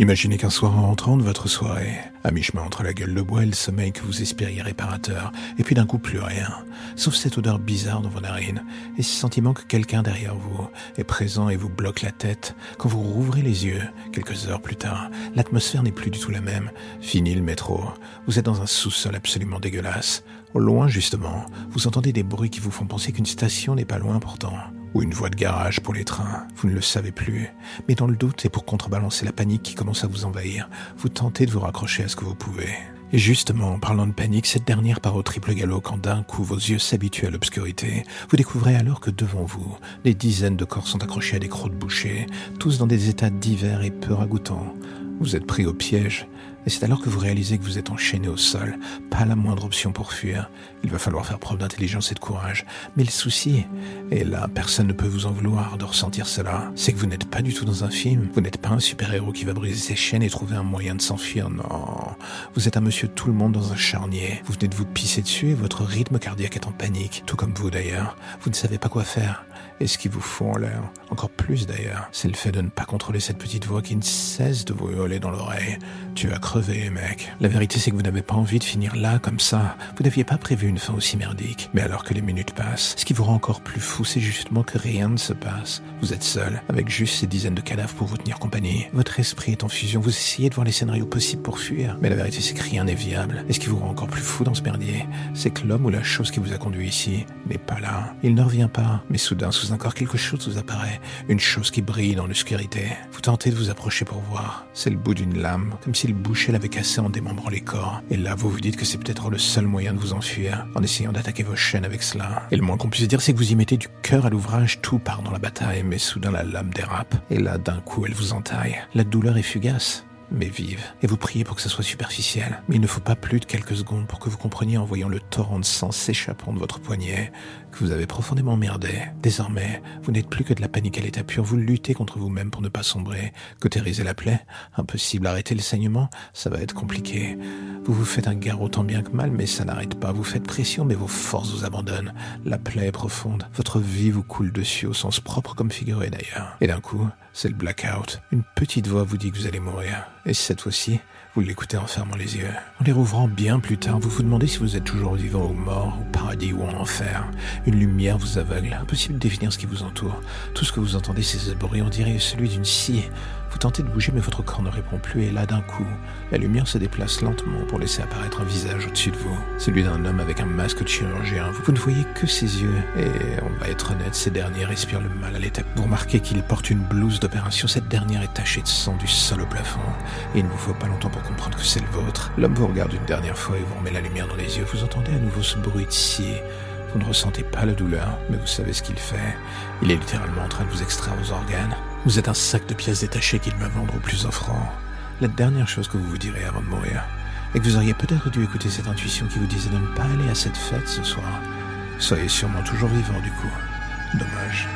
Imaginez qu'un soir en rentrant de votre soirée, à mi-chemin entre la gueule de bois et le sommeil que vous espériez réparateur, et puis d'un coup plus rien, sauf cette odeur bizarre dans vos narines, et ce sentiment que quelqu'un derrière vous est présent et vous bloque la tête, quand vous rouvrez les yeux, quelques heures plus tard, l'atmosphère n'est plus du tout la même, fini le métro, vous êtes dans un sous-sol absolument dégueulasse, au loin justement, vous entendez des bruits qui vous font penser qu'une station n'est pas loin pourtant ou une voie de garage pour les trains, vous ne le savez plus. Mais dans le doute et pour contrebalancer la panique qui commence à vous envahir, vous tentez de vous raccrocher à ce que vous pouvez. Et justement, en parlant de panique, cette dernière part au triple galop quand d'un coup vos yeux s'habituent à l'obscurité. Vous découvrez alors que devant vous, des dizaines de corps sont accrochés à des crocs de boucher, tous dans des états divers et peu ragoûtants. Vous êtes pris au piège, et c'est alors que vous réalisez que vous êtes enchaîné au sol, pas la moindre option pour fuir. Il va falloir faire preuve d'intelligence et de courage. Mais le souci, et là personne ne peut vous en vouloir de ressentir cela, c'est que vous n'êtes pas du tout dans un film. Vous n'êtes pas un super-héros qui va briser ses chaînes et trouver un moyen de s'enfuir. Non. Vous êtes un monsieur tout le monde dans un charnier. Vous venez de vous pisser dessus et votre rythme cardiaque est en panique. Tout comme vous d'ailleurs. Vous ne savez pas quoi faire. Et ce qui vous fout en l'air, encore plus d'ailleurs, c'est le fait de ne pas contrôler cette petite voix qui ne cesse de vous hurler dans l'oreille. Tu vas mec. La vérité, c'est que vous n'avez pas envie de finir là, comme ça. Vous n'aviez pas prévu une fin aussi merdique. Mais alors que les minutes passent, ce qui vous rend encore plus fou, c'est justement que rien ne se passe. Vous êtes seul, avec juste ces dizaines de cadavres pour vous tenir compagnie. Votre esprit est en fusion, vous essayez de voir les scénarios possibles pour fuir. Mais la vérité, c'est que rien n'est viable. Et ce qui vous rend encore plus fou dans ce merdier, c'est que l'homme ou la chose qui vous a conduit ici n'est pas là. Il ne revient pas. Mais soudain, sous un corps, quelque chose vous apparaît. Une chose qui brille dans l'obscurité. Vous tentez de vous approcher pour voir. C'est le bout d'une lame, comme si le boucher l'avait cassé en démembrant les corps. Et là, vous vous dites que c'est peut-être le seul moyen de vous enfuir, en essayant d'attaquer vos chaînes avec cela. Et le moins qu'on puisse dire, c'est que vous y mettez du cœur à l'ouvrage, tout part dans la bataille, mais soudain la lame dérape. Et là, d'un coup, elle vous entaille. La douleur est fugace mais vive. Et vous priez pour que ça soit superficiel. Mais il ne faut pas plus de quelques secondes pour que vous compreniez en voyant le torrent de sang s'échappant de votre poignet que vous avez profondément merdé. Désormais, vous n'êtes plus que de la panique à l'état pur. Vous luttez contre vous-même pour ne pas sombrer. Cautériser la plaie Impossible. Arrêter le saignement Ça va être compliqué. Vous vous faites un garrot tant bien que mal, mais ça n'arrête pas. Vous faites pression, mais vos forces vous abandonnent. La plaie est profonde. Votre vie vous coule dessus au sens propre comme figuré d'ailleurs. Et d'un coup, c'est le blackout. Une petite voix vous dit que vous allez mourir. Et cette fois-ci, vous l'écoutez en fermant les yeux. En les rouvrant bien plus tard, vous vous demandez si vous êtes toujours vivant ou mort, au paradis ou en enfer. Une lumière vous aveugle. Impossible de définir ce qui vous entoure. Tout ce que vous entendez, c'est ce on dirait celui d'une scie. Vous tentez de bouger, mais votre corps ne répond plus, et là, d'un coup, la lumière se déplace lentement pour laisser apparaître un visage au-dessus de vous. Celui d'un homme avec un masque de chirurgien. Vous ne voyez que ses yeux, et on va être honnête, ces derniers respirent le mal à l'état. Vous remarquez qu'il porte une blouse d'opération. Cette dernière est tachée de sang du sol au plafond, et il ne vous faut pas longtemps pour comprendre que c'est le vôtre. L'homme vous regarde une dernière fois et vous remet la lumière dans les yeux. Vous entendez à nouveau ce bruit de scie. Vous ne ressentez pas la douleur, mais vous savez ce qu'il fait. Il est littéralement en train de vous extraire vos organes. Vous êtes un sac de pièces détachées qu'il va vendre au plus offrant. La dernière chose que vous vous direz avant de mourir est que vous auriez peut-être dû écouter cette intuition qui vous disait de ne pas aller à cette fête ce soir. Soyez sûrement toujours vivant du coup. Dommage.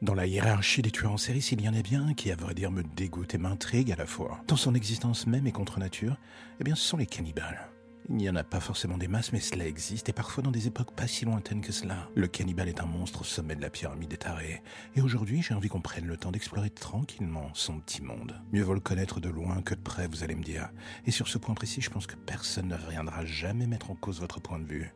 Dans la hiérarchie des tueurs en série, s'il y en a bien qui, à vrai dire, me dégoûte et m'intrigue à la fois, dans son existence même et contre nature, eh bien, ce sont les cannibales. Il n'y en a pas forcément des masses, mais cela existe, et parfois dans des époques pas si lointaines que cela. Le cannibale est un monstre au sommet de la pyramide des tarés. Et aujourd'hui, j'ai envie qu'on prenne le temps d'explorer tranquillement son petit monde. Mieux vaut le connaître de loin que de près, vous allez me dire. Et sur ce point précis, je pense que personne ne viendra jamais mettre en cause votre point de vue.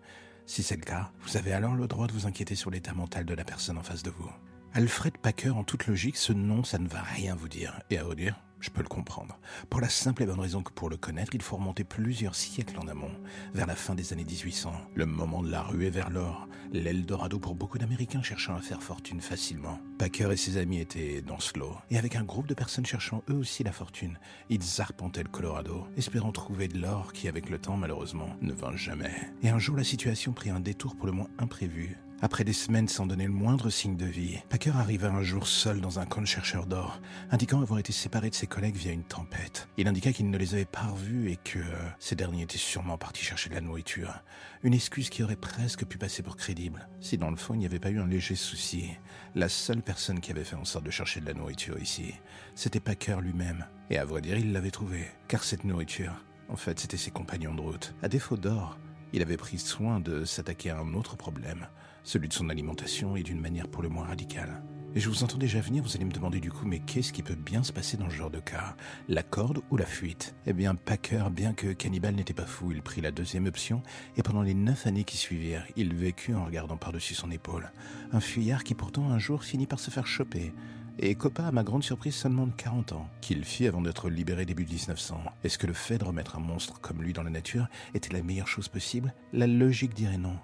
Si c'est le cas, vous avez alors le droit de vous inquiéter sur l'état mental de la personne en face de vous. Alfred Packer, en toute logique, ce nom, ça ne va rien vous dire. Et à vous dire, je peux le comprendre. Pour la simple et bonne raison que pour le connaître, il faut remonter plusieurs siècles en amont, vers la fin des années 1800, le moment de la ruée vers l'or, l'Eldorado pour beaucoup d'Américains cherchant à faire fortune facilement. Packer et ses amis étaient dans ce lot, et avec un groupe de personnes cherchant eux aussi la fortune, ils arpentaient le Colorado, espérant trouver de l'or qui, avec le temps, malheureusement, ne vint jamais. Et un jour, la situation prit un détour pour le moins imprévu, Après des semaines sans donner le moindre signe de vie, Packer arriva un jour seul dans un camp de chercheurs d'or, indiquant avoir été séparé de ses collègues via une tempête. Il indiqua qu'il ne les avait pas revus et que euh, ces derniers étaient sûrement partis chercher de la nourriture. Une excuse qui aurait presque pu passer pour crédible, si dans le fond il n'y avait pas eu un léger souci. La seule personne qui avait fait en sorte de chercher de la nourriture ici, c'était Packer lui-même. Et à vrai dire, il l'avait trouvé, car cette nourriture, en fait, c'était ses compagnons de route. À défaut d'or, il avait pris soin de s'attaquer à un autre problème, celui de son alimentation et d'une manière pour le moins radicale. Et je vous entends déjà venir, vous allez me demander du coup, mais qu'est-ce qui peut bien se passer dans ce genre de cas? La corde ou la fuite? Eh bien, Packer, bien que cannibale n'était pas fou, il prit la deuxième option, et pendant les neuf années qui suivirent, il vécut en regardant par-dessus son épaule. Un fuyard qui pourtant un jour finit par se faire choper. Et Coppa, à ma grande surprise, seulement de 40 ans, qu'il fit avant d'être libéré début 1900. Est-ce que le fait de remettre un monstre comme lui dans la nature était la meilleure chose possible? La logique dirait non.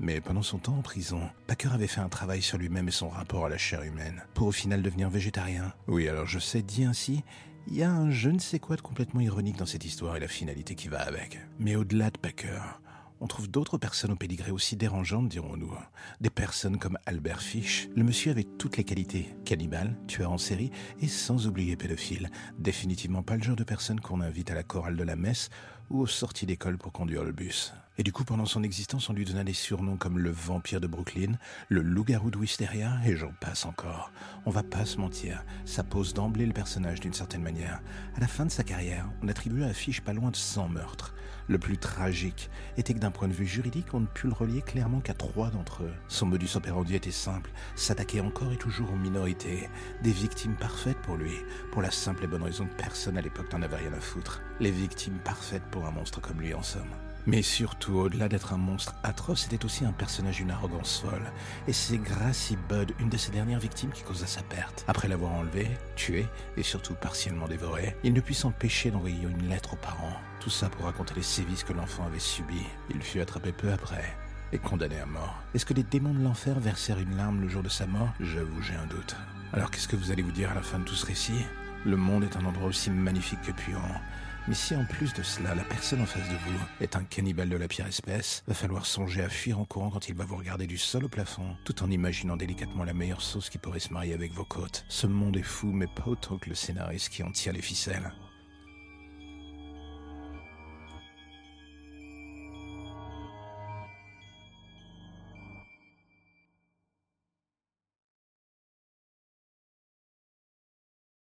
Mais pendant son temps en prison, Packer avait fait un travail sur lui-même et son rapport à la chair humaine, pour au final devenir végétarien. Oui, alors je sais, dit ainsi, il y a un je ne sais quoi de complètement ironique dans cette histoire et la finalité qui va avec. Mais au-delà de Packer, on trouve d'autres personnes au pédigré aussi dérangeantes, dirons-nous. Des personnes comme Albert Fish. Le monsieur avait toutes les qualités. Cannibale, tueur en série et sans oublier pédophile. Définitivement pas le genre de personne qu'on invite à la chorale de la messe ou aux sorties d'école pour conduire le bus. Et du coup, pendant son existence, on lui donna des surnoms comme le vampire de Brooklyn, le loup-garou de Wisteria, et j'en passe encore. On va pas se mentir, ça pose d'emblée le personnage d'une certaine manière. À la fin de sa carrière, on attribuait à Fish pas loin de 100 meurtres. Le plus tragique était que d'un point de vue juridique, on ne put le relier clairement qu'à trois d'entre eux. Son modus operandi était simple, s'attaquer encore et toujours aux minorités, des victimes parfaites pour lui, pour la simple et bonne raison que personne à l'époque n'en avait rien à foutre. Les victimes parfaites pour un monstre comme lui en somme. Mais surtout, au-delà d'être un monstre atroce, c'était aussi un personnage d'une arrogance folle. Et c'est Gracie Bud, une de ses dernières victimes, qui causa sa perte. Après l'avoir enlevé, tué et surtout partiellement dévoré, il ne put s'empêcher d'envoyer une lettre aux parents. Tout ça pour raconter les sévices que l'enfant avait subis. Il fut attrapé peu après et condamné à mort. Est-ce que les démons de l'enfer versèrent une larme le jour de sa mort? J'avoue, j'ai un doute. Alors qu'est-ce que vous allez vous dire à la fin de tout ce récit? Le monde est un endroit aussi magnifique que puant. Mais si en plus de cela, la personne en face de vous est un cannibale de la pire espèce, va falloir songer à fuir en courant quand il va vous regarder du sol au plafond, tout en imaginant délicatement la meilleure sauce qui pourrait se marier avec vos côtes. Ce monde est fou, mais pas autant que le scénariste qui en tire les ficelles.